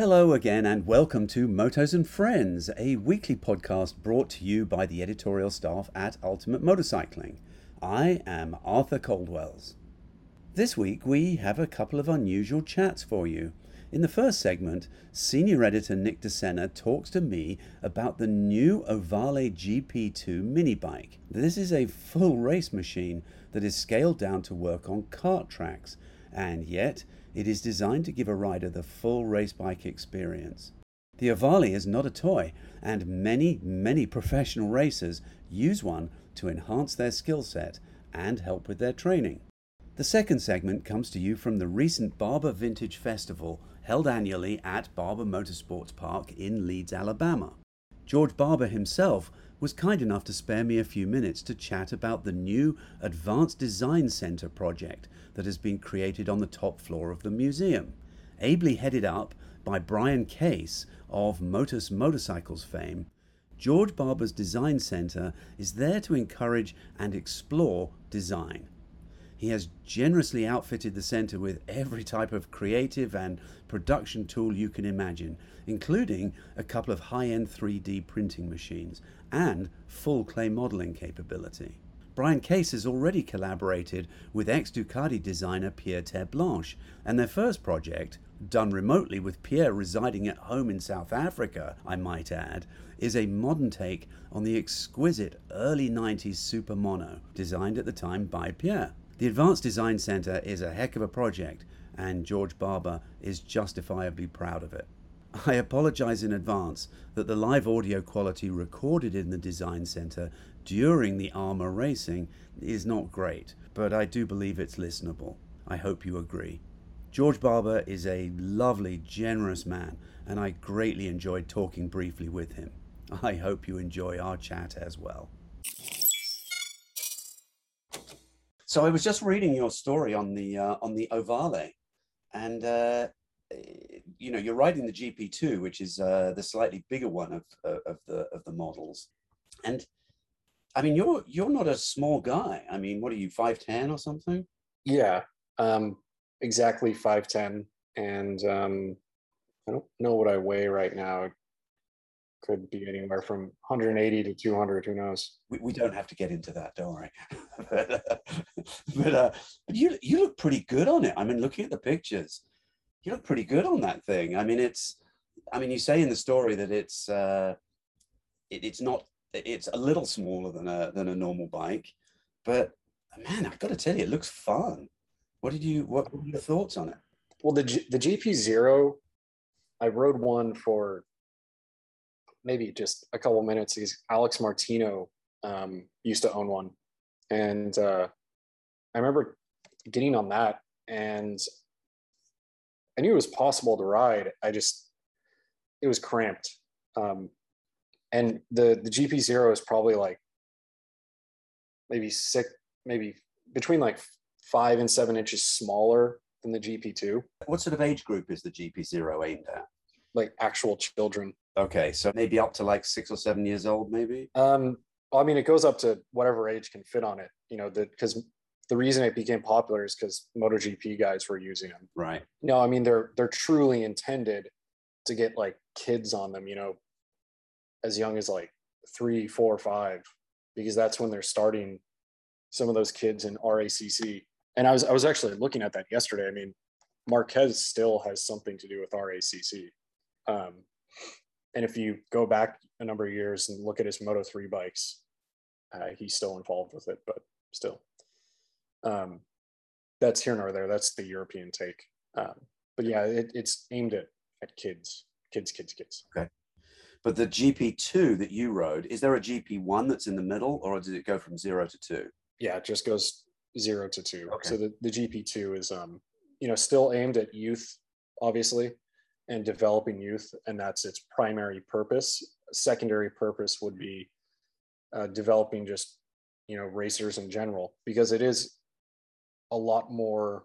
Hello again, and welcome to Motos and Friends, a weekly podcast brought to you by the editorial staff at Ultimate Motorcycling. I am Arthur Coldwells. This week we have a couple of unusual chats for you. In the first segment, senior editor Nick DeSena talks to me about the new Ohvale GP2 mini bike. This is a full race machine that is scaled down to work on kart tracks, and yet it is designed to give a rider the full race bike experience. The Ohvale is not a toy, and many, many professional racers use one to enhance their skill set and help with their training. The second segment comes to you from the recent Barber Vintage Festival held annually at Barber Motorsports Park in Leeds, Alabama. George Barber himself was kind enough to spare me a few minutes to chat about the new Advanced Design Center project that has been created on the top floor of the museum. Ably headed up by Brian Case of Motus Motorcycles fame, George Barber's Design Center is there to encourage and explore design. He has generously outfitted the center with every type of creative and production tool you can imagine, including a couple of high end 3D printing machines and full clay modeling capability. Brian Case has already collaborated with ex Ducati designer Pierre Terblanche, and their first project, done remotely with Pierre residing at home in South Africa, I might add, is a modern take on the exquisite early 90s Super Mono, designed at the time by Pierre. The Advanced Design Center is a heck of a project, and George Barber is justifiably proud of it. I apologize in advance that the live audio quality recorded in the Design Center during the Armour racing is not great, but I do believe it's listenable. I hope you agree. George Barber is a lovely, generous man, and I greatly enjoyed talking briefly with him. I hope you enjoy our chat as well. So I was just reading your story on the uh, on the Ohvale, and uh, you know you're riding the GP2, which is uh, the slightly bigger one of uh, of the of the models, and I mean you're you're not a small guy. I mean, what are you five ten or something? Yeah, um, exactly five ten, and um, I don't know what I weigh right now could be anywhere from 180 to 200 who knows? We, we don't have to get into that don't worry. But, uh, but uh, you you look pretty good on it. I mean looking at the pictures you look pretty good on that thing. I mean it's i mean you say in the story that it's uh it, it's not it's a little smaller than a than a normal bike but man i've got to tell you it looks fun. What did you what were your thoughts on it? Well the G, the gp zero i rode one for maybe just a couple minutes. He's Alex Martino um, used to own one, and uh, I remember getting on that, and I knew it was possible to ride. I just it was cramped, um, and the the GP zero is probably like maybe six, maybe between like five and seven inches smaller than the GP two. What sort of age group is the GP zero aimed at? Like actual children. Okay, so maybe up to like six or seven years old, maybe. Um, I mean, it goes up to whatever age can fit on it. You know, the because the reason it became popular is because MotoGP guys were using them. Right. No, I mean they're they're truly intended to get like kids on them. You know, as young as like three, four, five, because that's when they're starting. Some of those kids in RACC, and I was I was actually looking at that yesterday. I mean, Marquez still has something to do with RACC. Um, and if you go back a number of years and look at his Moto 3 bikes, uh, he's still involved with it, but still. Um, that's here nor there. That's the European take. Um, but yeah, it, it's aimed at, at kids, kids, kids, kids. Okay. But the GP2 that you rode, is there a GP1 that's in the middle or does it go from zero to two? Yeah, it just goes zero to two. Okay. So the, the GP2 is, um, you know, still aimed at youth, obviously, and developing youth, and that's its primary purpose. Secondary purpose would be uh, developing just you know racers in general, because it is a lot more.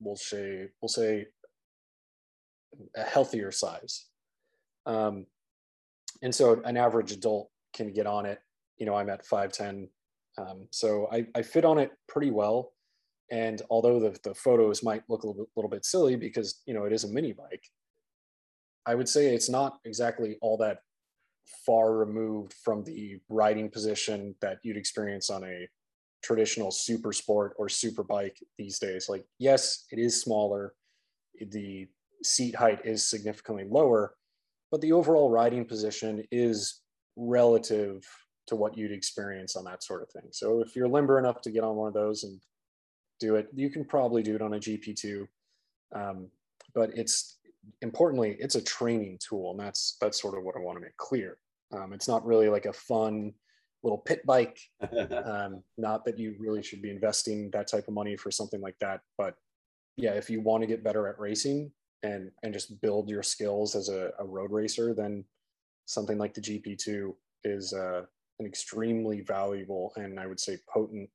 We'll say we'll say a healthier size, um, and so an average adult can get on it. You know, I'm at five ten, um, so I, I fit on it pretty well. And although the, the photos might look a little bit, little bit silly because you know it is a mini bike, I would say it's not exactly all that far removed from the riding position that you'd experience on a traditional super sport or super bike these days. Like, yes, it is smaller, the seat height is significantly lower, but the overall riding position is relative to what you'd experience on that sort of thing. So if you're limber enough to get on one of those and do it, you can probably do it on a GP2. Um, but it's importantly, it's a training tool, and that's that's sort of what I want to make clear. Um, it's not really like a fun little pit bike. um, not that you really should be investing that type of money for something like that, but yeah, if you want to get better at racing and and just build your skills as a, a road racer, then something like the GP2 is uh, an extremely valuable and I would say potent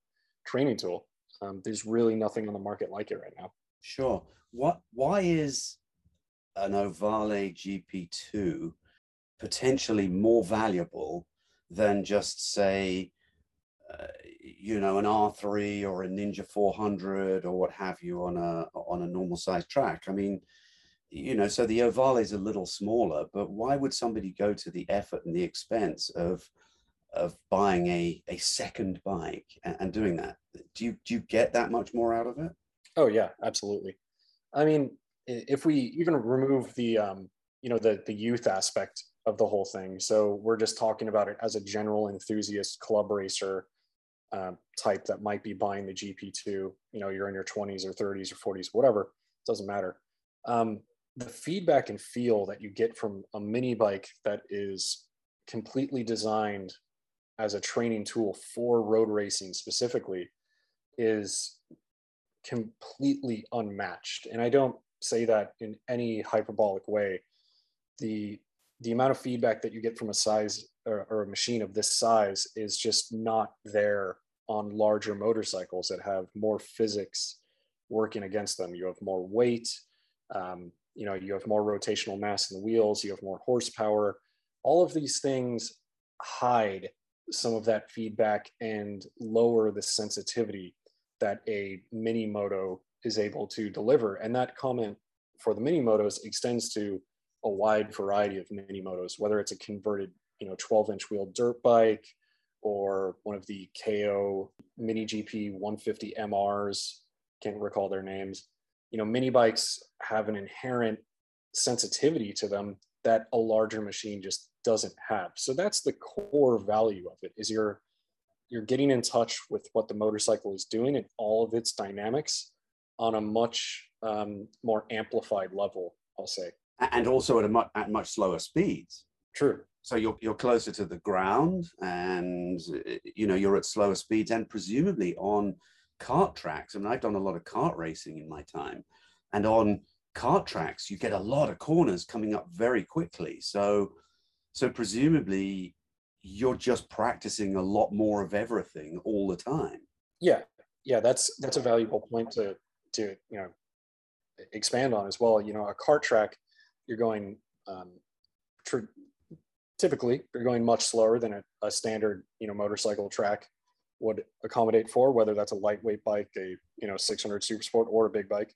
training tool. Um, there's really nothing on the market like it right now. Sure. What? Why is an Ohvale GP2 potentially more valuable than just say, uh, you know, an R3 or a Ninja 400 or what have you on a on a normal size track? I mean, you know, so the Ohvale is a little smaller, but why would somebody go to the effort and the expense of of buying a a second bike and, and doing that? Do you do you get that much more out of it? Oh yeah, absolutely. I mean, if we even remove the um, you know the the youth aspect of the whole thing, so we're just talking about it as a general enthusiast club racer uh, type that might be buying the GP2. You know, you're in your 20s or 30s or 40s, whatever. It doesn't matter. Um, the feedback and feel that you get from a mini bike that is completely designed as a training tool for road racing specifically is completely unmatched. And I don't say that in any hyperbolic way. The the amount of feedback that you get from a size or, or a machine of this size is just not there on larger motorcycles that have more physics working against them. You have more weight, um, you know, you have more rotational mass in the wheels, you have more horsepower. All of these things hide some of that feedback and lower the sensitivity that a mini moto is able to deliver. And that comment for the mini motos extends to a wide variety of mini motos, whether it's a converted, you know, 12 inch wheel dirt bike or one of the KO mini GP 150 MRs, can't recall their names. You know, mini bikes have an inherent sensitivity to them that a larger machine just doesn't have. So that's the core value of it is you're you're getting in touch with what the motorcycle is doing and all of its dynamics on a much um, more amplified level, I'll say. And also at a much at much slower speeds. True. So you're you're closer to the ground, and you know you're at slower speeds, and presumably on kart tracks. I mean, I've done a lot of kart racing in my time, and on kart tracks, you get a lot of corners coming up very quickly. So, so presumably, you're just practicing a lot more of everything all the time. Yeah, yeah, that's that's a valuable point to to you know expand on as well. You know, a kart track, you're going um, tr- typically you're going much slower than a, a standard you know motorcycle track would accommodate for, whether that's a lightweight bike, a you know 600 super sport, or a big bike.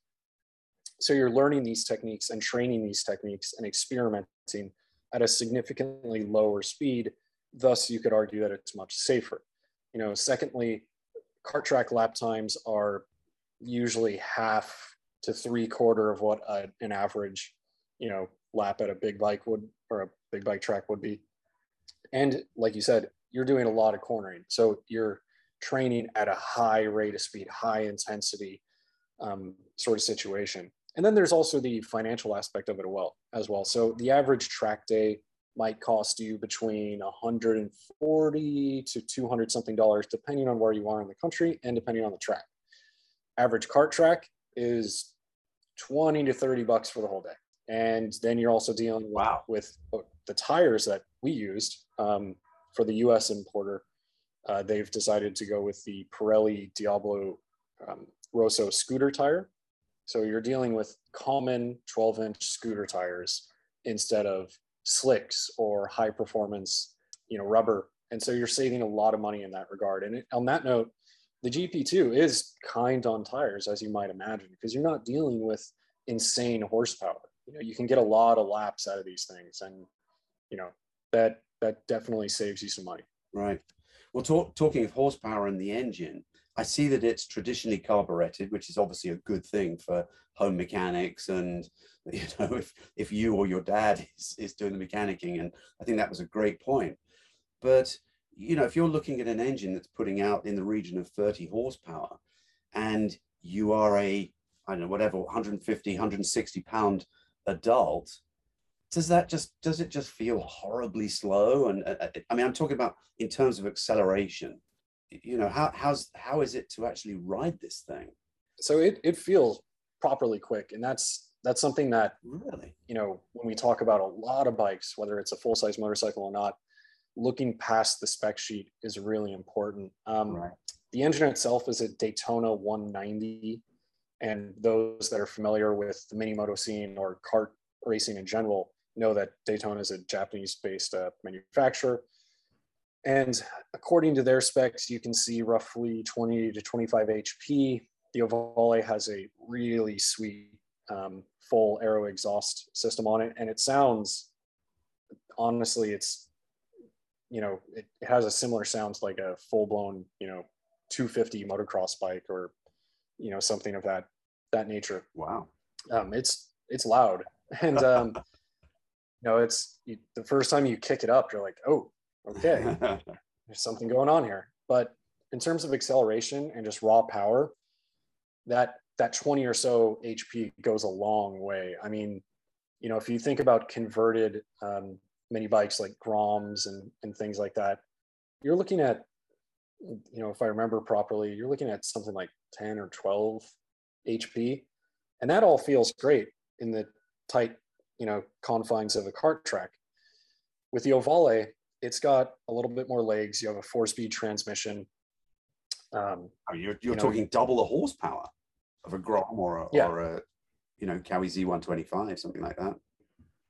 So you're learning these techniques and training these techniques and experimenting at a significantly lower speed. Thus, you could argue that it's much safer. You know, secondly, kart track lap times are usually half to three quarter of what a, an average, you know, lap at a big bike would or a big bike track would be. And like you said, you're doing a lot of cornering. So you're training at a high rate of speed, high intensity um, sort of situation. And then there's also the financial aspect of it as well. As well. So the average track day might cost you between 140 to 200 something dollars, depending on where you are in the country and depending on the track. Average cart track is 20 to 30 bucks for the whole day. And then you're also dealing wow. with, with the tires that we used um, for the US importer. Uh, they've decided to go with the Pirelli Diablo um, Rosso scooter tire. So you're dealing with common 12 inch scooter tires instead of slicks or high performance, you know, rubber. And so you're saving a lot of money in that regard. And on that note, the GP2 is kind on tires, as you might imagine, because you're not dealing with insane horsepower. you know you can get a lot of laps out of these things and you know that that definitely saves you some money right well talk, talking of horsepower and the engine i see that it's traditionally carbureted which is obviously a good thing for home mechanics and you know if if you or your dad is, is doing the mechanicking and i think that was a great point. But you know if you're looking at an engine that's putting out in the region of 30 horsepower and you are a i don't know whatever 150 160 pound adult does that just does it just feel horribly slow? And uh, uh, i mean i'm talking about in terms of acceleration. You know how how's how is it to actually ride this thing? So it, it feels properly quick and that's that's something that really you know when we talk about a lot of bikes whether it's a full size motorcycle or not looking past the spec sheet is really important um, right. the engine itself is a daytona 190 and those that are familiar with the mini moto scene or kart racing in general know that Daytona is a Japanese based uh, manufacturer. And according to their specs, you can see roughly 20 to 25 HP. The Ohvale has a really sweet um, full aero exhaust system on it. And it sounds, honestly, it's, you know, it, it has a similar sound to like a full blown, you know, 250 motocross bike or, you know, something of that, that nature. Wow. Um, it's, it's loud. And, um, you know, it's you, the first time you kick it up, you're like, oh, okay, there's something going on here. But in terms of acceleration and just raw power, that that 20 or so HP goes a long way. I mean, you know, if you think about converted um, mini bikes like Groms and and things like that, you're looking at, you know, if I remember properly, you're looking at something like 10 or 12 HP, and that all feels great in the tight you know confines of a kart track. With the Ohvale, it's got a little bit more legs. You have a four-speed transmission. Um, oh, you're you're you talking double the horsepower of a Grom or a, yeah. or a you know Kawi Z125, something like that.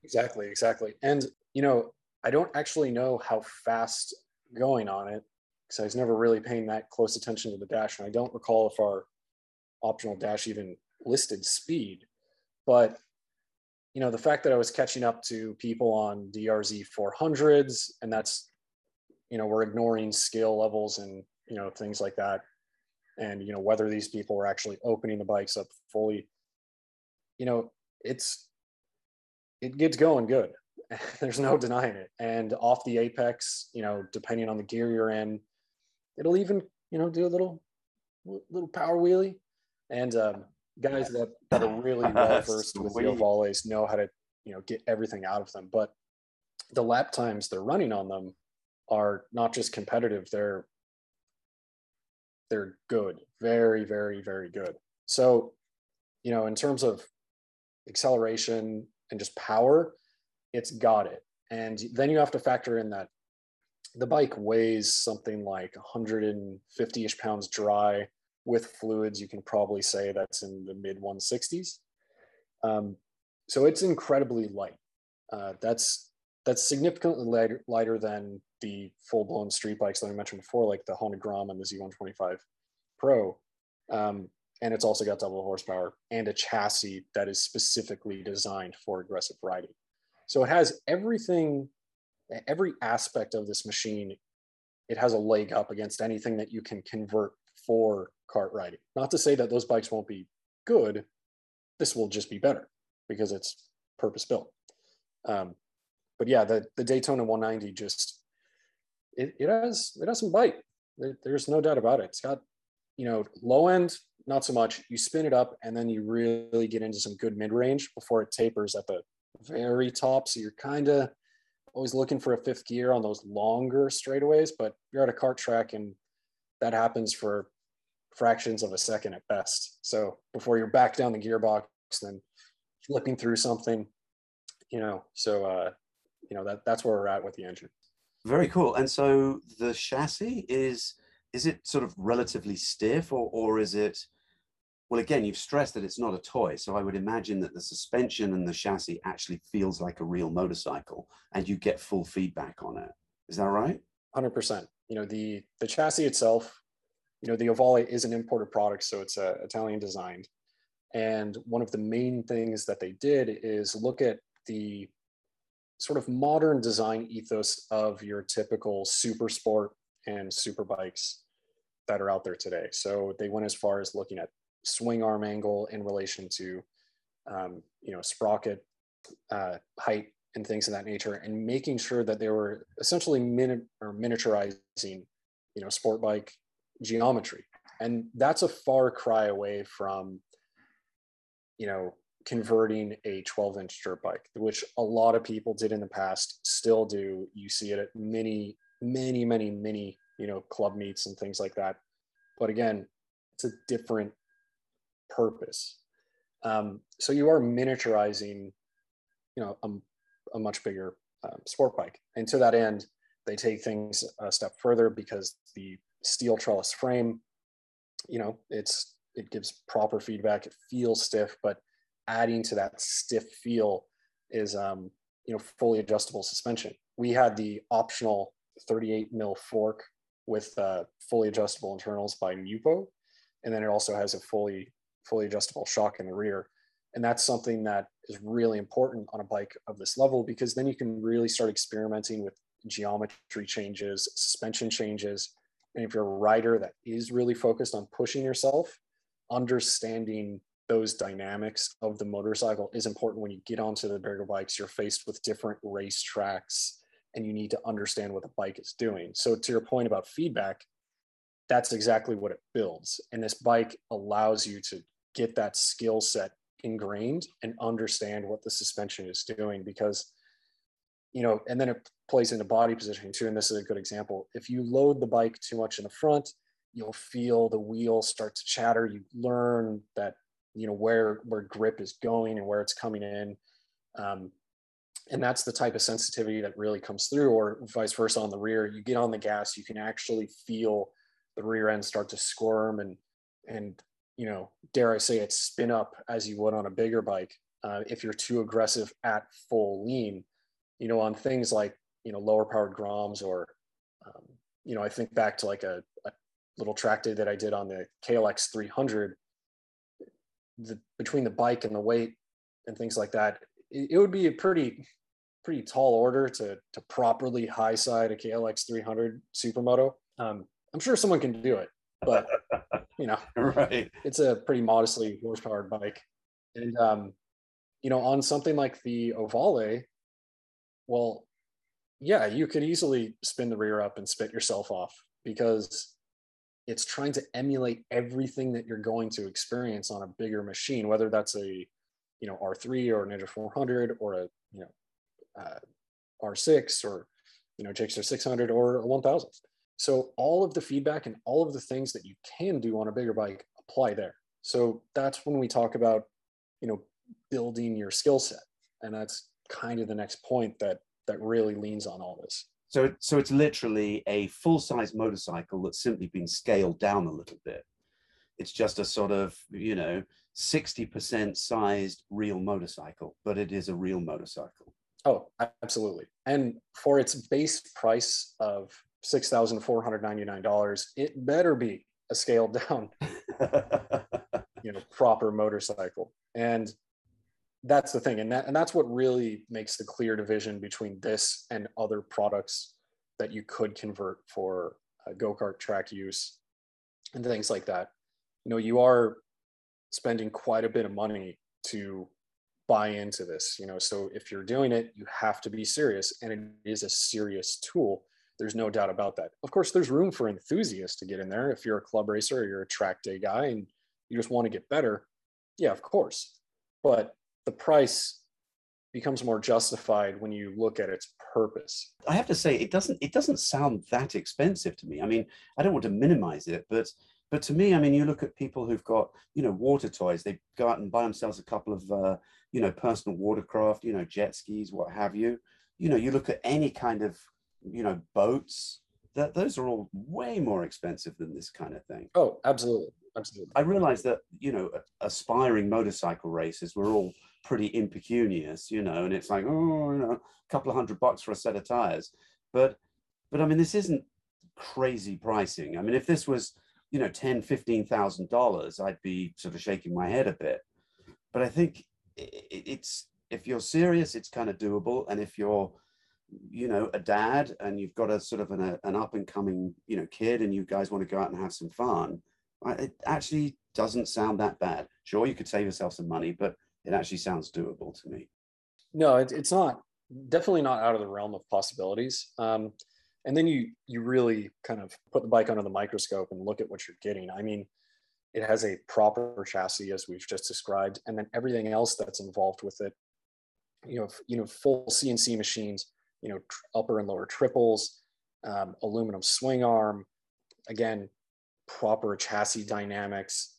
Exactly, exactly. And you know, I don't actually know how fast going on it because I was never really paying that close attention to the dash, and I don't recall if our optional dash even listed speed. But you know, the fact that I was catching up to people on DRZ 400s, and that's, you know, we're ignoring scale levels and, you know, things like that. And, you know, whether these people were actually opening the bikes up fully, you know, it's, it gets going good. There's no denying it. And off the apex, you know, depending on the gear you're in, it'll even, you know, do a little, little power wheelie. And, um, guys that, that are really well versed with the Ohvales know how to you know get everything out of them. But the lap times they're running on them are not just competitive; they're they're good, very, very, very good. So, you know, in terms of acceleration and just power, it's got it. And then you have to factor in that the bike weighs something like 150 ish pounds dry with fluids, you can probably say that's in the mid 160s. Um, so it's incredibly light. Uh, that's that's significantly lighter, lighter than the full blown street bikes that I mentioned before, like the Honda Grom and the Z125 Pro. Um, and it's also got double horsepower and a chassis that is specifically designed for aggressive riding. So it has everything, every aspect of this machine. It has a leg up against anything that you can convert for kart riding. Not to say that those bikes won't be good. This will just be better because it's purpose built. Um, but yeah, the, the Daytona 190 just it, it has it has some bite. There, there's no doubt about it. It's got you know low end, not so much. You spin it up and then you really get into some good mid range before it tapers at the very top. So you're kind of always looking for a fifth gear on those longer straightaways, but you're at a kart track and that happens for fractions of a second at best. So before you're back down the gearbox, then flipping through something, you know, so, uh, you know, that that's where we're at with the engine. Very cool. And so the chassis is, is it sort of relatively stiff or, or is it, well, again, you've stressed that it's not a toy. So I would imagine that the suspension and the chassis actually feels like a real motorcycle and you get full feedback on it. Is that right? 100%. You know, the, the chassis itself you know, the Ohvale is an imported product, so it's uh, Italian designed. And one of the main things that they did is look at the sort of modern design ethos of your typical super sport and super bikes that are out there today. So they went as far as looking at swing arm angle in relation to, um, you know, sprocket uh, height and things of that nature, and making sure that they were essentially mini- or miniaturizing, you know, sport bike geometry. And that's a far cry away from, you know, converting a 12 inch dirt bike, which a lot of people did in the past, still do. You see it at many, many, many, many, you know, club meets and things like that. But again, it's a different purpose. Um, so you are miniaturizing, you know, a, a much bigger um, sport bike. And to that end, they take things a step further because the steel trellis frame, you know, it's it gives proper feedback. It feels stiff, but adding to that stiff feel is, um, you know, fully adjustable suspension. We had the optional 38 mil fork with uh, fully adjustable internals by Mupo, and then it also has a fully fully adjustable shock in the rear. And that's something that is really important on a bike of this level because then you can really start experimenting with geometry changes, suspension changes. And if you're a rider that is really focused on pushing yourself, understanding those dynamics of the motorcycle is important when you get onto the bigger bikes. You're faced with different race tracks and you need to understand what the bike is doing. So, to your point about feedback, that's exactly what it builds. And this bike allows you to get that skill set ingrained and understand what the suspension is doing because you know and then it plays into body positioning too and this is a good example if you load the bike too much in the front you'll feel the wheel start to chatter you learn that you know where where grip is going and where it's coming in um, and that's the type of sensitivity that really comes through or vice versa on the rear you get on the gas you can actually feel the rear end start to squirm and and you know, dare I say it, spin up as you would on a bigger bike uh, if you're too aggressive at full lean. You know, on things like you know lower powered Groms or um, you know, I think back to like a, a little track day that I did on the KLX 300. The between the bike and the weight and things like that, it, it would be a pretty pretty tall order to to properly high side a KLX 300 supermoto. Um, I'm sure someone can do it, but you know, right. It's a pretty modestly horsepowered bike. And, um, you know, on something like the Ohvale, well, yeah, you could easily spin the rear up and spit yourself off because it's trying to emulate everything that you're going to experience on a bigger machine, whether that's a, you know, R3 or Ninja 400 or a, you know, uh, R6 or, you know, Gixxer 600 or a 1000. So all of the feedback and all of the things that you can do on a bigger bike apply there. So that's when we talk about, you know, building your skill set. And that's kind of the next point that that really leans on all this. So, so it's literally a full-size motorcycle that's simply been scaled down a little bit. It's just a sort of, you know, 60% sized real motorcycle, but it is a real motorcycle. Oh, absolutely. And for its base price of $6,499, it better be a scaled down, you know, proper motorcycle. And that's the thing. And, that, and that's what really makes the clear division between this and other products that you could convert for uh, go-kart track use and things like that. You know, you are spending quite a bit of money to buy into this, you know, so if you're doing it, you have to be serious and it is a serious tool there's no doubt about that. Of course, there's room for enthusiasts to get in there. If you're a club racer or you're a track day guy and you just want to get better, yeah, of course. But the price becomes more justified when you look at its purpose. I have to say it doesn't it doesn't sound that expensive to me. I mean, I don't want to minimize it, but but to me, I mean, you look at people who've got you know water toys. They go out and buy themselves a couple of uh, you know personal watercraft, you know jet skis, what have you. You know, you look at any kind of you know, boats. That those are all way more expensive than this kind of thing. Oh, absolutely, absolutely. I realize that you know, aspiring motorcycle races we're all pretty impecunious, you know, and it's like, oh, you know, a couple of hundred bucks for a set of tires. But, but I mean, this isn't crazy pricing. I mean, if this was, you know, ten, fifteen thousand dollars, I'd be sort of shaking my head a bit. but I think it's if you're serious, it's kind of doable, and if you're you know a dad and you've got a sort of an, an up and coming you know kid and you guys want to go out and have some fun it actually doesn't sound that bad. Sure you could save yourself some money but it actually sounds doable to me. No it, it's not definitely not out of the realm of possibilities. Um, and then you you really kind of put the bike under the microscope and look at what you're getting. I mean it has a proper chassis as we've just described and then everything else that's involved with it. You know you know full cnc machines you know upper and lower triples um, aluminum swing arm. Again proper chassis dynamics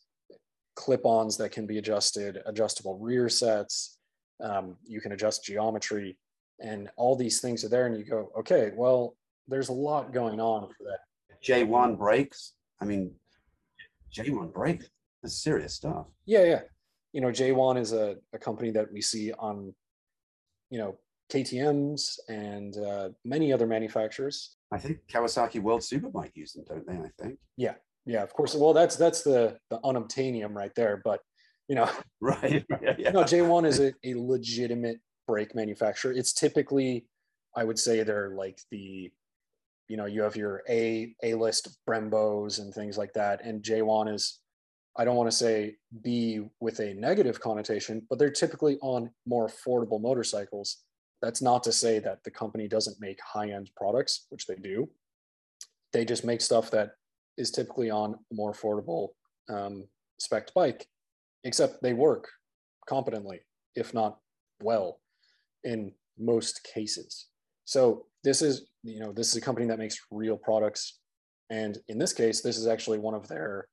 clip-ons that can be adjusted adjustable rear sets um, you can adjust geometry and all these things are there and you go okay well there's a lot going on for that. J1 brakes? I mean j1 brakes that's serious stuff. Yeah yeah. You know j1 is a, a company that we see on you know ktms and uh, many other manufacturers. I think kawasaki world superbike use them don't they i think? Yeah yeah of course well that's that's the the unobtainium right there but you know right yeah, no j1 is a, a legitimate brake manufacturer. It's typically, I would say, they're like the, you know, you have your A A list Brembos and things like that, and J1 is, I don't want to say B with a negative connotation, but they're typically on more affordable motorcycles. That's not to say that the company doesn't make high end products, which they do. They just make stuff that is typically on a more affordable um, spec bike, except they work competently, if not well in most cases. So this is, you know, this is a company that makes real products. And in this case, this is actually one of their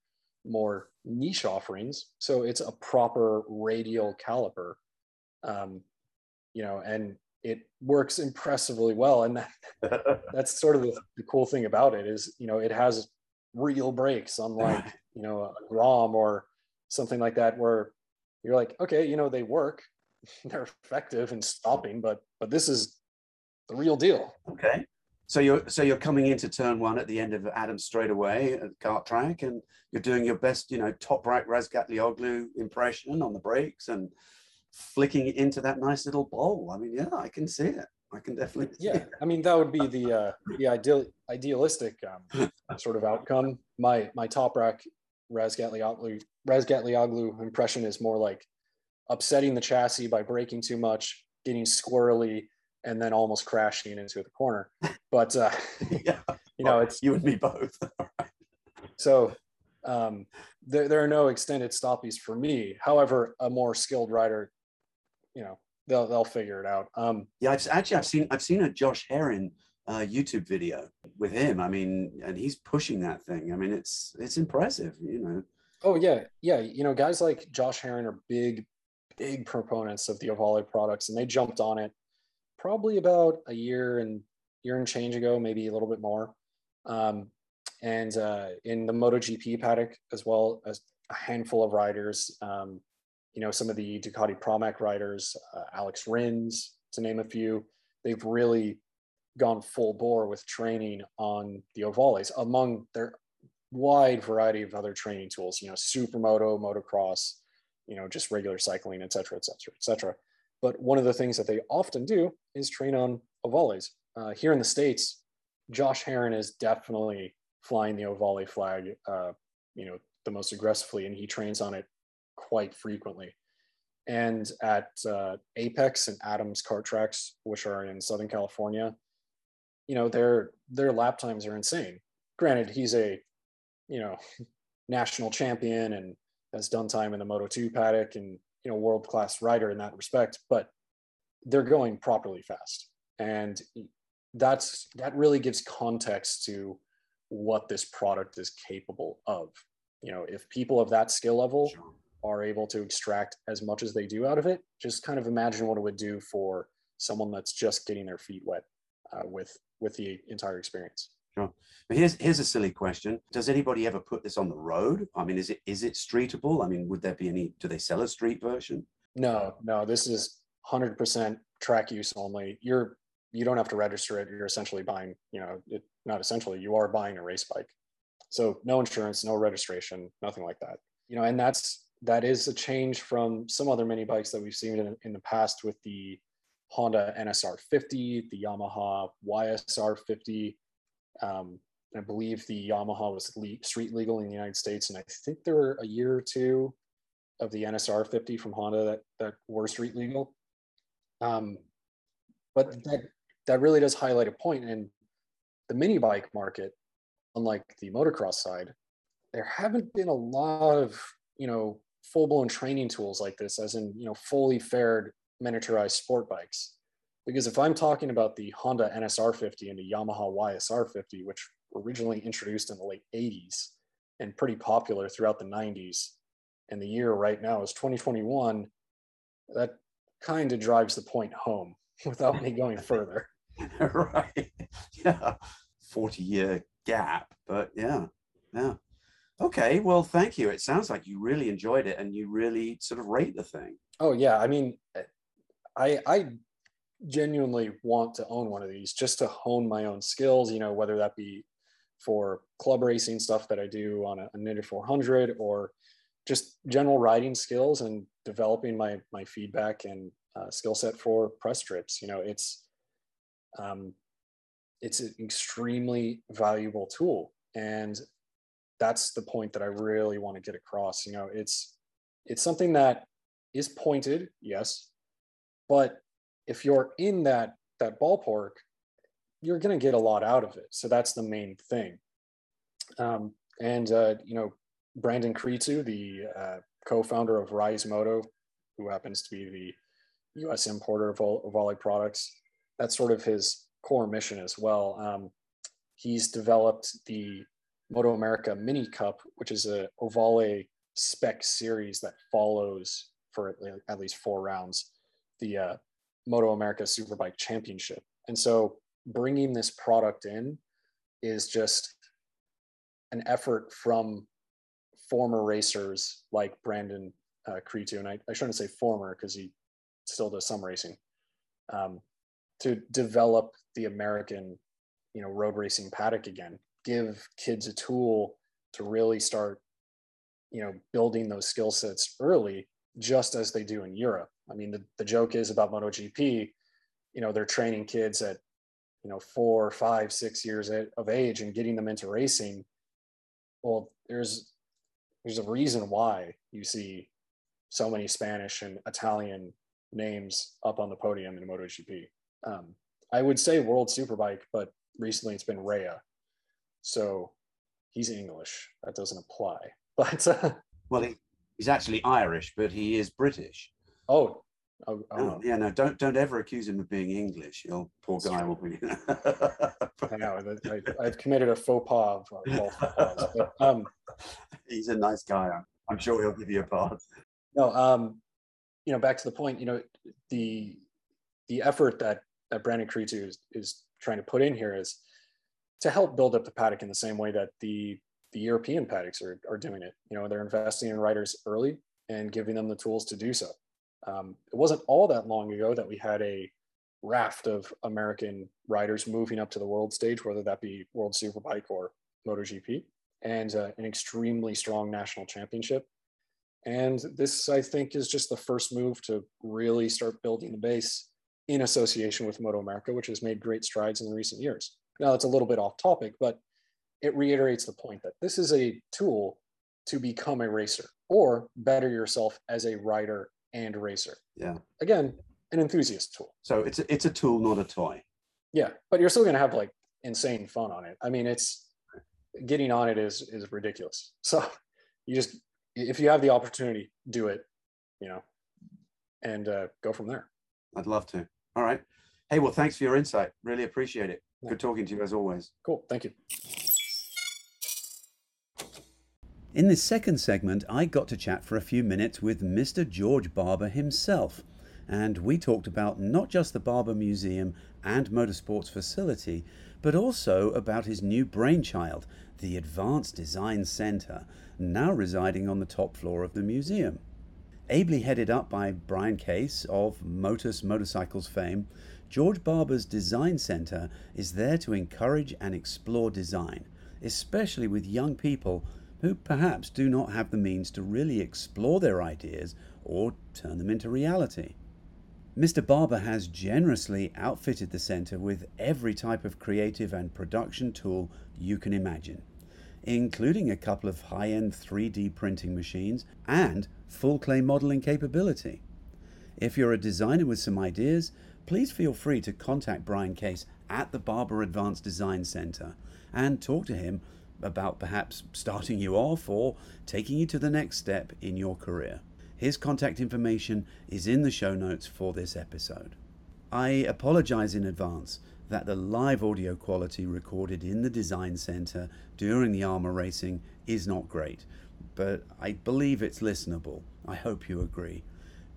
more niche offerings. So it's a proper radial caliper, um, you know, and it works impressively well. And that, that's sort of the, the, cool thing about it is, you know, it has real brakes, unlike, you know, a Grom or something like that, where you're like, okay, you know, they work, they're effective in stopping, but but this is the real deal. Okay. So you're so you're coming into turn one at the end of Adams straightaway at the kart track, and you're doing your best, you know, Toprak Razgatlioglu impression on the brakes and flicking it into that nice little bowl. I mean, yeah, I can see it. I can definitely. yeah, I mean that would be the uh, the ideal idealistic um, sort of outcome. My my Toprak Razgatlioglu Razgatlioglu impression is more like upsetting the chassis by braking too much, getting squirrely, and then almost crashing into the corner. But uh, yeah, you know, it's you and me both. so um, there, there are no extended stoppies for me. However, a more skilled rider, you know, they'll they'll figure it out. Um, yeah, I've, actually I've seen I've seen a Josh Herrin uh, YouTube video with him. I mean, and he's pushing that thing. I mean, it's it's impressive, you know. Oh yeah, yeah. You know, guys like Josh Herrin are big big proponents of the Ohvale products, and they jumped on it probably about a year and year and change ago, maybe a little bit more. Um, and uh, in the MotoGP paddock, as well as a handful of riders, um, you know, some of the Ducati Pramac riders, uh, Alex Rins, to name a few, they've really gone full bore with training on the Ohvales among their wide variety of other training tools, you know, supermoto, motocross, you know, just regular cycling, et cetera, et cetera, et cetera. But one of the things that they often do is train on Ohvales. Uh, here in the States, Josh Herrin is definitely flying the Ohvale flag, uh, you know, the most aggressively, and he trains on it quite frequently. And at uh, Apex and Adams kart tracks, which are in Southern California, you know, their their lap times are insane. Granted, he's a, you know, national champion and has done time in the Moto 2 paddock and you know world class rider in that respect, but they're going properly fast, and that's that really gives context to what this product is capable of. You know, if people of that skill level sure. Are able to extract as much as they do out of it, just kind of imagine what it would do for someone that's just getting their feet wet uh, with with the entire experience. Sure. But here's here's a silly question. Does anybody ever put this on the road? I mean, is it is it streetable? I mean, would there be any? Do they sell a street version? No, no. This is hundred percent track use only. You're you don't have to register it. You're essentially buying. You know, it, not essentially. You are buying a race bike. So no insurance, no registration, nothing like that. You know, and that's that is a change from some other mini bikes that we've seen in, in the past with the Honda NSR 50, the Yamaha YSR 50. Um, I believe the Yamaha was le- street legal in the United States, and I think there were a year or two of the NSR 50 from Honda that that were street legal. Um, but that that really does highlight a point in the mini bike market, unlike the motocross side. There haven't been a lot of you know full blown training tools like this, as in you know fully fared miniaturized sport bikes. Because if I'm talking about the Honda NSR 50 and the Yamaha YSR 50, which were originally introduced in the late 80s and pretty popular throughout the 90s, and the year right now is 2021, that kind of drives the point home without me going further. right. Yeah. 40 year gap, but yeah. Yeah. Okay. Well, thank you. It sounds like you really enjoyed it and you really sort of rate the thing. Oh yeah. I mean, I I genuinely want to own one of these just to hone my own skills, you know, whether that be for club racing stuff that I do on a, a Ninja 400 or just general riding skills and developing my my feedback and uh, skill set for press trips. You know, it's um, it's an extremely valuable tool, and that's the point that I really want to get across. You know, it's it's something that is pointed, yes, but if you're in that that ballpark, you're going to get a lot out of it. So that's the main thing. Um, and uh, you know, Brandon Cretu, the uh, co-founder of Rise Moto, who happens to be the U.S. importer of, of Ohvale products, that's sort of his core mission as well. Um, he's developed the Moto America Mini Cup, which is a Ohvale spec series that follows for at least four rounds the uh, Moto America Superbike Championship. And so bringing this product in is just an effort from former racers like Brandon uh, Cretu, and I, I shouldn't say former because he still does some racing, um, to develop the American, you know, road racing paddock again. Give kids a tool to really start, you know, building those skill sets early, just as they do in Europe. I mean, the, the joke is about MotoGP, you know, they're training kids at, you know, four, five, six years of age and getting them into racing. Well, there's there's a reason why you see so many Spanish and Italian names up on the podium in MotoGP. Um, I would say World Superbike, but recently it's been Rea. So he's English. That doesn't apply. But uh, well, he, he's actually Irish, but he is British. Oh, oh, oh. oh yeah, no, don't don't ever accuse him of being English. Your poor guy will be. I know. I, have committed a faux pas. Of, but, um, he's a nice guy. I'm, I'm sure he'll give you a pass. No, um, you know, back to the point. You know, the the effort that that Brandon Cretu is, is trying to put in here is to help build up the paddock in the same way that the the European paddocks are, are doing it. You know, they're investing in riders early and giving them the tools to do so. Um, it wasn't all that long ago that we had a raft of American riders moving up to the world stage, whether that be World Superbike or MotoGP, and uh, an extremely strong national championship. And this, I think, is just the first move to really start building the base in association with Moto America, which has made great strides in recent years. Now, it's a little bit off topic, but it reiterates the point that this is a tool to become a racer or better yourself as a rider and racer. Yeah. Again, an enthusiast tool. So it's a, it's a tool, not a toy. Yeah, but you're still going to have like insane fun on it. I mean, it's getting on it is is ridiculous. So you just if you have the opportunity, do it. You know, and uh, go from there. I'd love to. All right. Hey, well, thanks for your insight. Really appreciate it. Good talking to you as always. Cool. Thank you. In this second segment, I got to chat for a few minutes with Mr. George Barber himself, and we talked about not just the Barber Museum and Motorsports facility, but also about his new brainchild, the Advanced Design Center, now residing on the top floor of the museum. Ably headed up by Brian Case of Motus Motorcycles fame, George Barber's Design Center is there to encourage and explore design, especially with young people who perhaps do not have the means to really explore their ideas or turn them into reality. Mr. Barber has generously outfitted the center with every type of creative and production tool you can imagine, including a couple of high end 3D printing machines and full clay modeling capability. If you're a designer with some ideas, please feel free to contact Brian Case at the Barber Advanced Design Center and talk to him about perhaps starting you off or taking you to the next step in your career. His contact information is in the show notes for this episode. I apologize in advance that the live audio quality recorded in the design center during the AHRMA racing is not great, but I believe it's listenable. I hope you agree.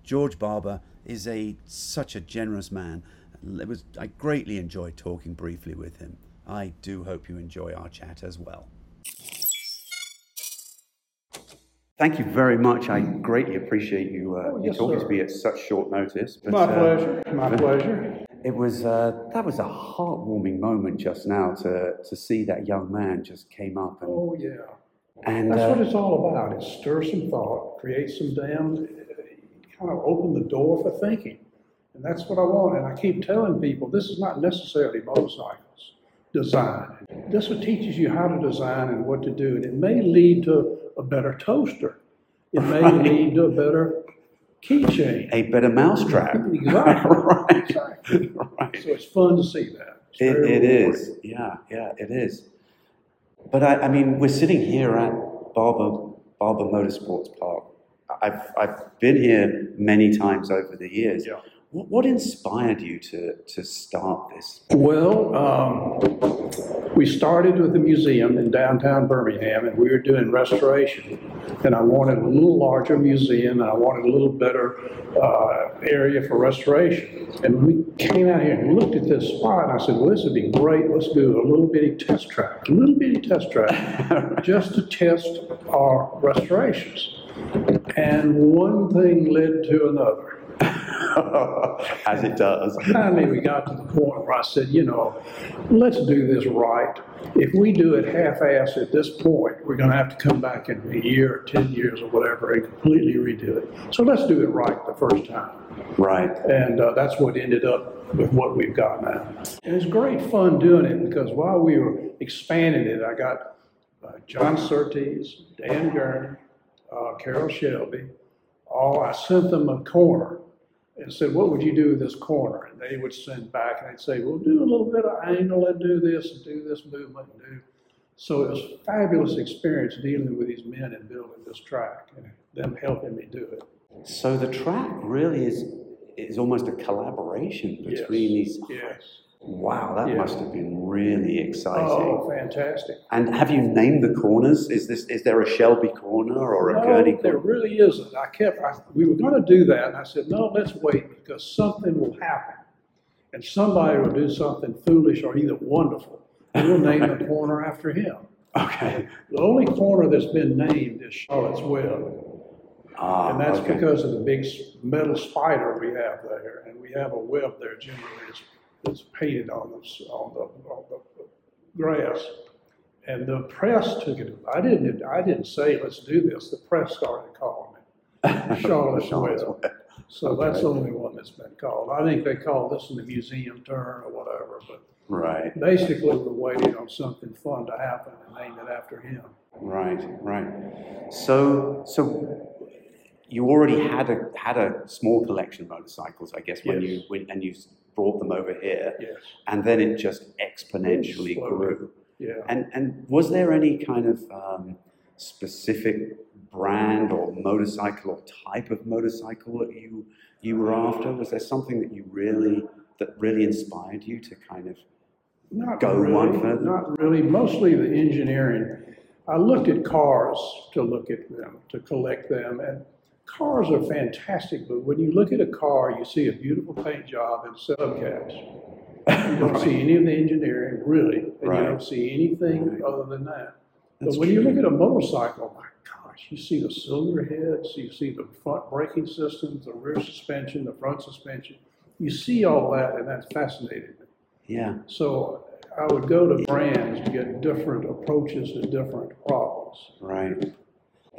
George Barber is a such a generous man. It was I greatly enjoyed talking briefly with him. I do hope you enjoy our chat as well. Thank you very much. I greatly appreciate you, uh, Oh, you talking sir. to me at such short notice. but, My uh, pleasure, my pleasure. It was uh, that was a heartwarming moment just now to to see that young man just came up and Oh, yeah. and That's uh, what it's all about, It stir some thought, create some damn, kind of open the door for thinking. And that's what I want, and I keep telling people, this is not necessarily motorcycles, design. This what teaches you how to design and what to do, and it may lead to a better toaster. It may Right. lead to a better keychain. a better mousetrap. Exactly. right. Exactly. right. So it's fun to see that. It's It, it is. Yeah, yeah, it is. But I, I mean, we're sitting here at Barber, Barber Motorsports Park. I've, I've been here many times over the years. Yeah. What, what inspired you to, to start this? Well, um, we started with a museum in downtown Birmingham, and we were doing restoration. And I wanted a little larger museum, and I wanted a little better uh, area for restoration. And we came out here and looked at this spot, and I said, well, this would be great. Let's do a little bitty test track, a little bitty test track, just to test our restorations. And one thing led to another. As it does. Finally, we got to the point where I said, you know, let's do this right. If we do it half-assed at this point, we're gonna have to come back in a year, or ten years or whatever and completely redo it. So let's do it right the first time. Right. And uh, that's what ended up with what we've got now. And it's great fun doing it because while we were expanding it, I got uh, John Surtees, Dan Gurney, uh, Carroll Shelby, all, I sent them a corner and said, what would you do with this corner? And they would send back and they'd say, well, do a little bit of angle and do this and do this movement and do. So it was a fabulous experience dealing with these men and building this track and them helping me do it. So the track really is is almost a collaboration Yes. between these. Yes. Wow, that Yeah. must have been really exciting. Oh, fantastic. And have you named the corners? Is this is there a Shelby corner or a No, Gurney there really isn't. I kept, I, we were gonna do that, and I said, no, let's wait, because something will happen. And somebody will do something foolish or either wonderful, and we'll name the corner after him. Okay. The only corner that's been named is Charlotte's Web, Ah, and that's okay. because of the big metal spider we have there, and we have a web there generally that's, painted on the, on the, on the grass. And the press took it, I didn't, I didn't say, let's do this, the press started calling it. Charlotte's Web. So that's the only one that's been called. I think they call this in the museum turn or whatever, but Right, basically we're waiting on something fun to happen and name it after him. right, right. So, so you already had a had a small collection of motorcycles, I guess, when Yes. you when, and you brought them over here, Yes, and then it just exponentially Slowly. grew. yeah. And and was there any kind of um, specific brand or motorcycle or type of motorcycle that you you were after? Was there something that you really that really inspired you to kind of Not go really, one further? Not really, mostly the engineering. I looked at cars to look at them, to collect them, and cars are fantastic, but when you look at a car, you see a beautiful paint job and subcaps. You don't see any of the engineering, really, and you don't see anything Right. other than that. That's But when you look at a motorcycle, my gosh, you see the cylinder heads, you see the front braking systems, the rear suspension, the front suspension. You see all that, and that's fascinating. yeah, So I would go to brands to get different approaches to different problems. Right.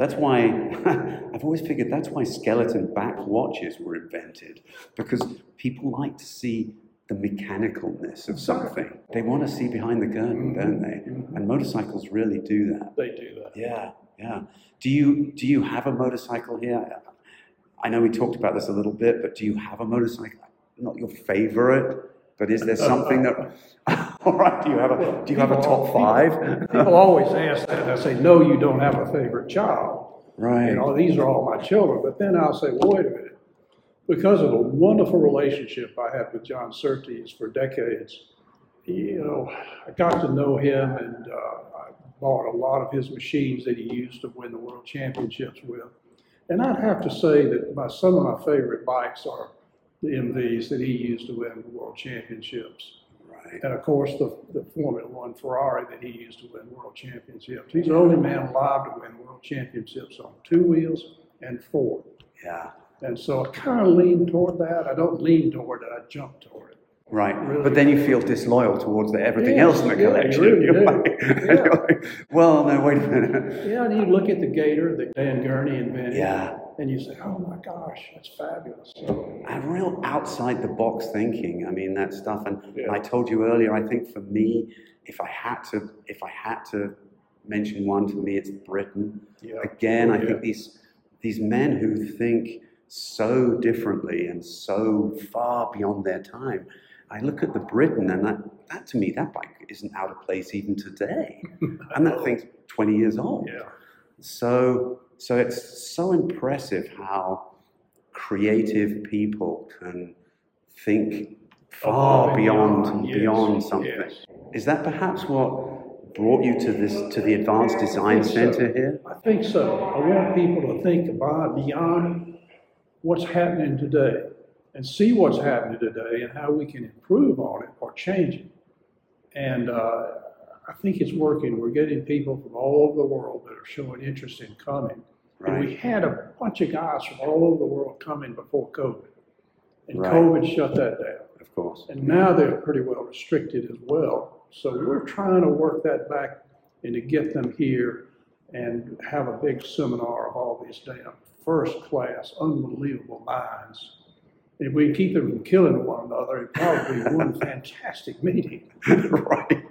That's why I've always figured that's why skeleton back watches were invented because people like to see the mechanicalness of something. They want to see behind the curtain, mm-hmm. don't they? Mm-hmm. And motorcycles really do that. They do that. Yeah, yeah. Do you do you have a motorcycle here? I know we talked about this a little bit, but do you have a motorcycle? Not your favorite, but is there something that? All right. Do you have a Do you have a top five? People always ask that, I say, no, you don't have a favorite child. Right. You know, these are all my children, but then I'll say, well, wait a minute. Because of the wonderful relationship I had with John Surtees for decades, you know, I got to know him and uh, I bought a lot of his machines that he used to win the world championships with. And I'd have to say that my, some of my favorite bikes are the MVs that he used to win the world championships. Right. And of course, the, the Formula One Ferrari that he used to win world championships. He's the only man alive to win world championships on two wheels and four. Yeah. And so I kind of lean toward that. I don't lean toward it, I jump toward it. Right, Really? but then you feel disloyal towards the, everything Yes, else in the yeah, you collection. really You're like- Yeah. you're like, well, no, wait a minute. Yeah, and you look at the Gator that Dan Gurney invented. Yeah. And you say, oh my gosh, that's fabulous. So, A real outside the box thinking. I mean, that stuff. And Yeah. I told you earlier. I think for me, if I had to, if I had to mention one, to me, it's Britten. yeah. Again, I Yeah. think these these men who think so differently and so far beyond their time. I look at the Britten, and that, that to me, that bike isn't out of place even today. and that thing's 20 years old. Yeah. So, so it's so impressive how creative people can think far and beyond beyond, yes, beyond something. yes. Is that perhaps what brought you to this to the Advanced Design think so. Center here? I think so. I want people to think about beyond what's happening today and see what's happening today and how we can improve on it or change it. And uh, I think it's working. We're getting people from all over the world that are showing interest in coming. And we had a bunch of guys from all over the world coming before COVID. And Right. COVID shut that down. Of course. And now they're pretty well restricted as well. So we're trying to work that back and to get them here and have a big seminar of all these damn first-class, unbelievable minds. If we keep them from killing one another, it'd probably be one fantastic meeting. right.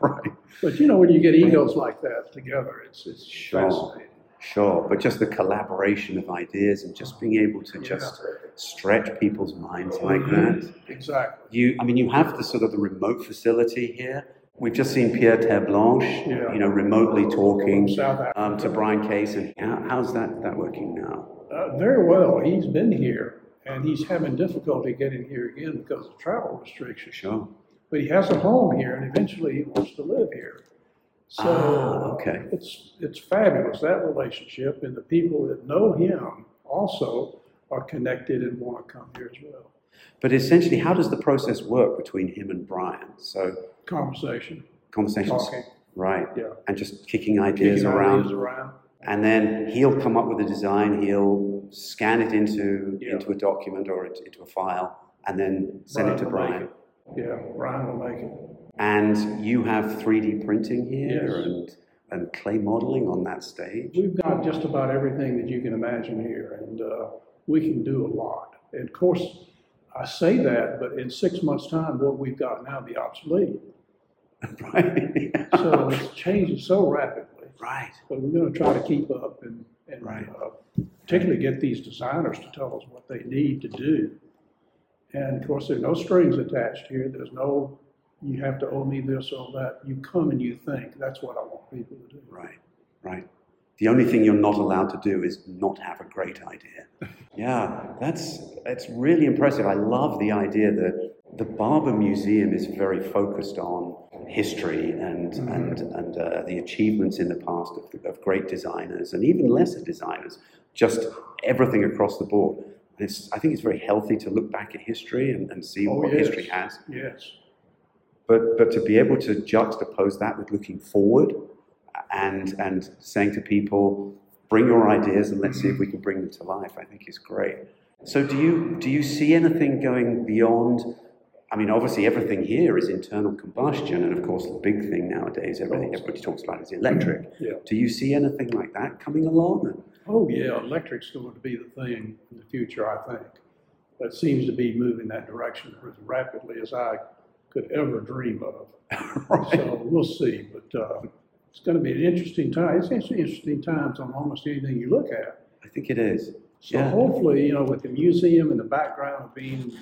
Right. But you know, when you get egos like that together, it's, it's fascinating. Sure. But just the collaboration of ideas and just being able to just stretch people's minds like Mhm. that. Exactly. You, I mean, you have the sort of the remote facility here. We've just seen Pierre Terblanche, Yeah. you know, remotely talking um, to Brian Case. And how, how's that, that working now? Uh, very well. He's been here and he's having difficulty getting here again because of travel restrictions. Sure. But he has a home here and eventually he wants to live here. So Ah, okay. it's, it's fabulous, that relationship. And the people that know him also are connected and want to come here as well. But essentially, how does the process work between him and Brian? So Conversation, conversations, talking, right? yeah. And just kicking ideas Kicking around. ideas around. and then he'll come up with a design. He'll scan it into Yeah. into a document or into a file, and then send it to Brian Brian. it. Yeah, Brian will make it. And you have 3D printing here Yes. and and clay modeling on that stage. We've got just about everything that you can imagine here, and uh, we can do a lot. And of course, I say that, but in six months' time, what we've got now will be obsolete. right. So it's changing so rapidly, right. but we're going to try to keep up and, and Right. uh, particularly get these designers to tell us what they need to do. And of course, there are no strings attached here. There's no, you have to owe me this or that. You come and you think. That's what I want people to do. Right. Right. The only thing you're not allowed to do is not have a great idea. Yeah, that's that's really impressive. I love the idea that the Barber Museum is very focused on history and and and uh, the achievements in the past of, of great designers and even lesser designers. Just everything across the board. I think it's very healthy to look back at history and, and see Oh, what yes. history has. Yes. But but to be able to juxtapose that with looking forward and and saying to people, bring your ideas and let's see if we can bring them to life, I think is great. So do you do you see anything going beyond I mean, obviously, everything here is internal combustion, and of course, the big thing nowadays, everything everybody talks about is electric. Mm-hmm. Yeah. Do you see anything like that coming along? Oh, yeah, electric's going to be the thing in the future, I think. That seems to be moving that direction as rapidly as I could ever dream of. right. So we'll see, but uh, it's going to be an interesting time. It's actually interesting times on almost anything you look at. I think it is. So Yeah. hopefully, you know, with the museum in the background being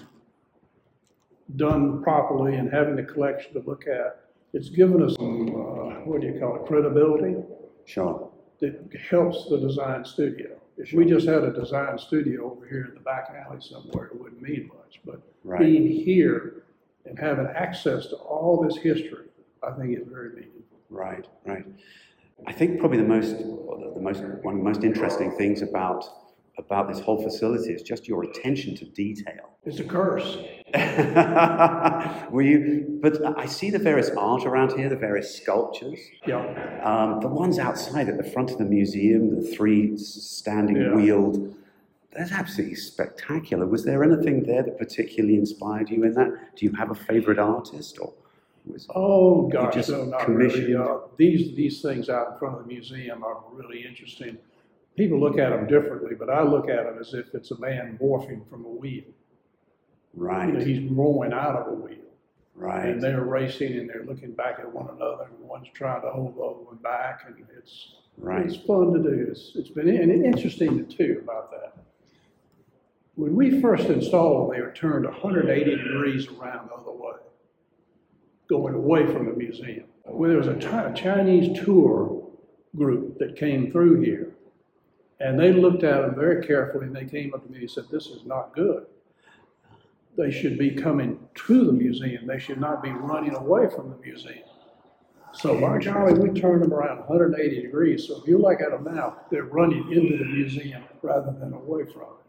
done properly and having the collection to look at, it's given us some, uh, what do you call it, credibility Sure. that helps the design studio. If we just had a design studio over here in the back alley somewhere, it wouldn't mean much. But Right. being here and having access to all this history, I think is very meaningful. Right, right. I think probably the most, the most, one of the most interesting things about about this whole facility is just your attention to detail. It's a curse. Were you? But I see the various art around here, the various sculptures. Yeah. Um, the ones outside at the front of the museum, the three standing Yeah. wheeled. That's absolutely spectacular. Was there anything there that particularly inspired you in that? Do you have a favorite artist, or was Oh, gosh, just no, not really. Uh, These, these things out in front of the museum are really interesting. People look at them differently, but I look at them as if it's a man morphing from a wheel. You know, right, he's growing out of a wheel. right? And they're racing and they're looking back at one another, and one's trying to hold the other one back, and it's, Right. it's fun to do. It's, it's been, and interesting too about that. When we first installed, them, they were turned hundred and eighty degrees around the other way, going away from the museum. Well, there was a Chinese tour group that came through here, and they looked at them very carefully, and they came up to me and said, this is not good they should be coming to the museum. They should not be running away from the museum. So by golly, we turned them around 180 degrees. So if you look at them now, they're running into the museum rather than away from it.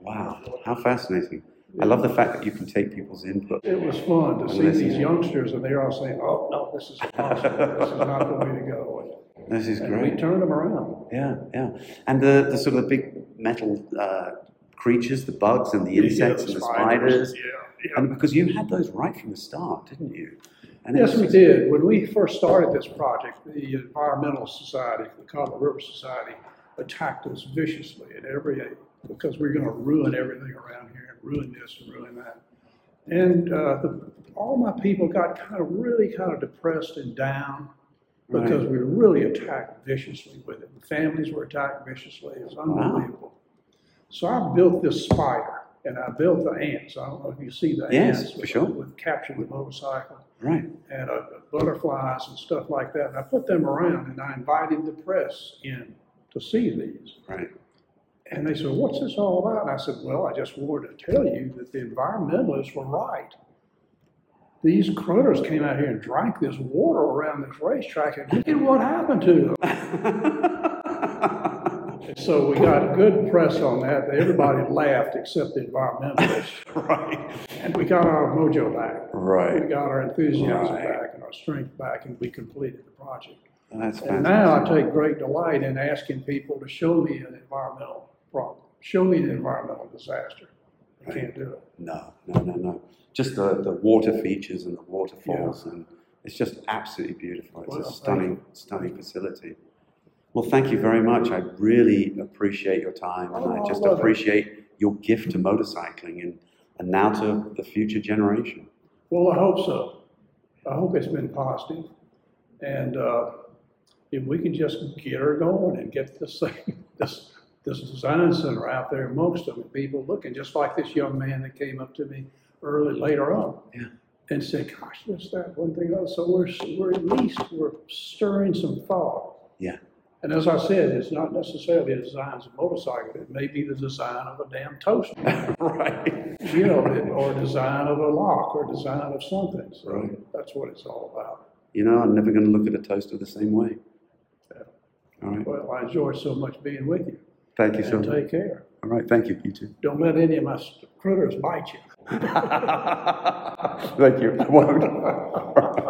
Wow, how fascinating! I love the fact that you can take people's input. It was fun to see Listen. these youngsters and they're all saying, oh, no, this is impossible. This is not the way to go. This is And we great. turned them around. Yeah, yeah. And the, the sort of the big metal uh, creatures, the bugs and the insects and the spiders. Yeah, yeah. And because you had those right from the start, didn't you? And Yes, we did. When we first started this project, the Environmental Society, the Cottle River Society, attacked us viciously at every age because we are going to ruin everything around here and ruin this and ruin that. And uh, the, all my people got kind of really kind of depressed and down because we were really attacked viciously with it. The families were attacked viciously. It's was unbelievable. So I built this spider and I built the ants. I don't know if you see the Yes, ants for with, sure. with captured the motorcycle Right. and uh, butterflies and stuff like that. And I put them around and I invited the press in to see these. Right. And they said, what's this all about? And I said, well, I just wanted to tell you that the environmentalists were right. These critters came out here and drank this water around this racetrack and look at what happened to them. So we got good press on that. Everybody laughed except the environmentalists. right. And we got our mojo back. Right. We got our enthusiasm Right. back and our strength back, and we completed the project. That's And now I take great delight in asking people to show me an environmental problem, show me an environmental disaster. I can't do it. No, no, no, no. Just the, the water features and the waterfalls, and it's just absolutely beautiful. It's Well, a stunning, you. stunning facility. Well, thank you very much. I really appreciate your time, and Oh, I I just it. appreciate your gift to motorcycling and, and now to the future generation. Well, I hope so. I hope it's been positive. And uh, if we can just get her going and get this thing, this, this design center out there amongst them and people looking, just like this young man that came up to me early, later on. Yeah. And said, gosh, this, that, one thing, else. So we're, we're at least, we're stirring some thought. Yeah. And as I said, it's not necessarily a design of a motorcycle. It may be the design of a damn toaster, right. you know, or design of a lock or design of something. So Right. that's what it's all about. You know, I'm never going to look at a toaster the same way. Yeah. All right. Well, I enjoy so much being with you. Thank you so much. take care. All right. Thank you. You too. Don't let any of my critters bite you. Thank you. I won't.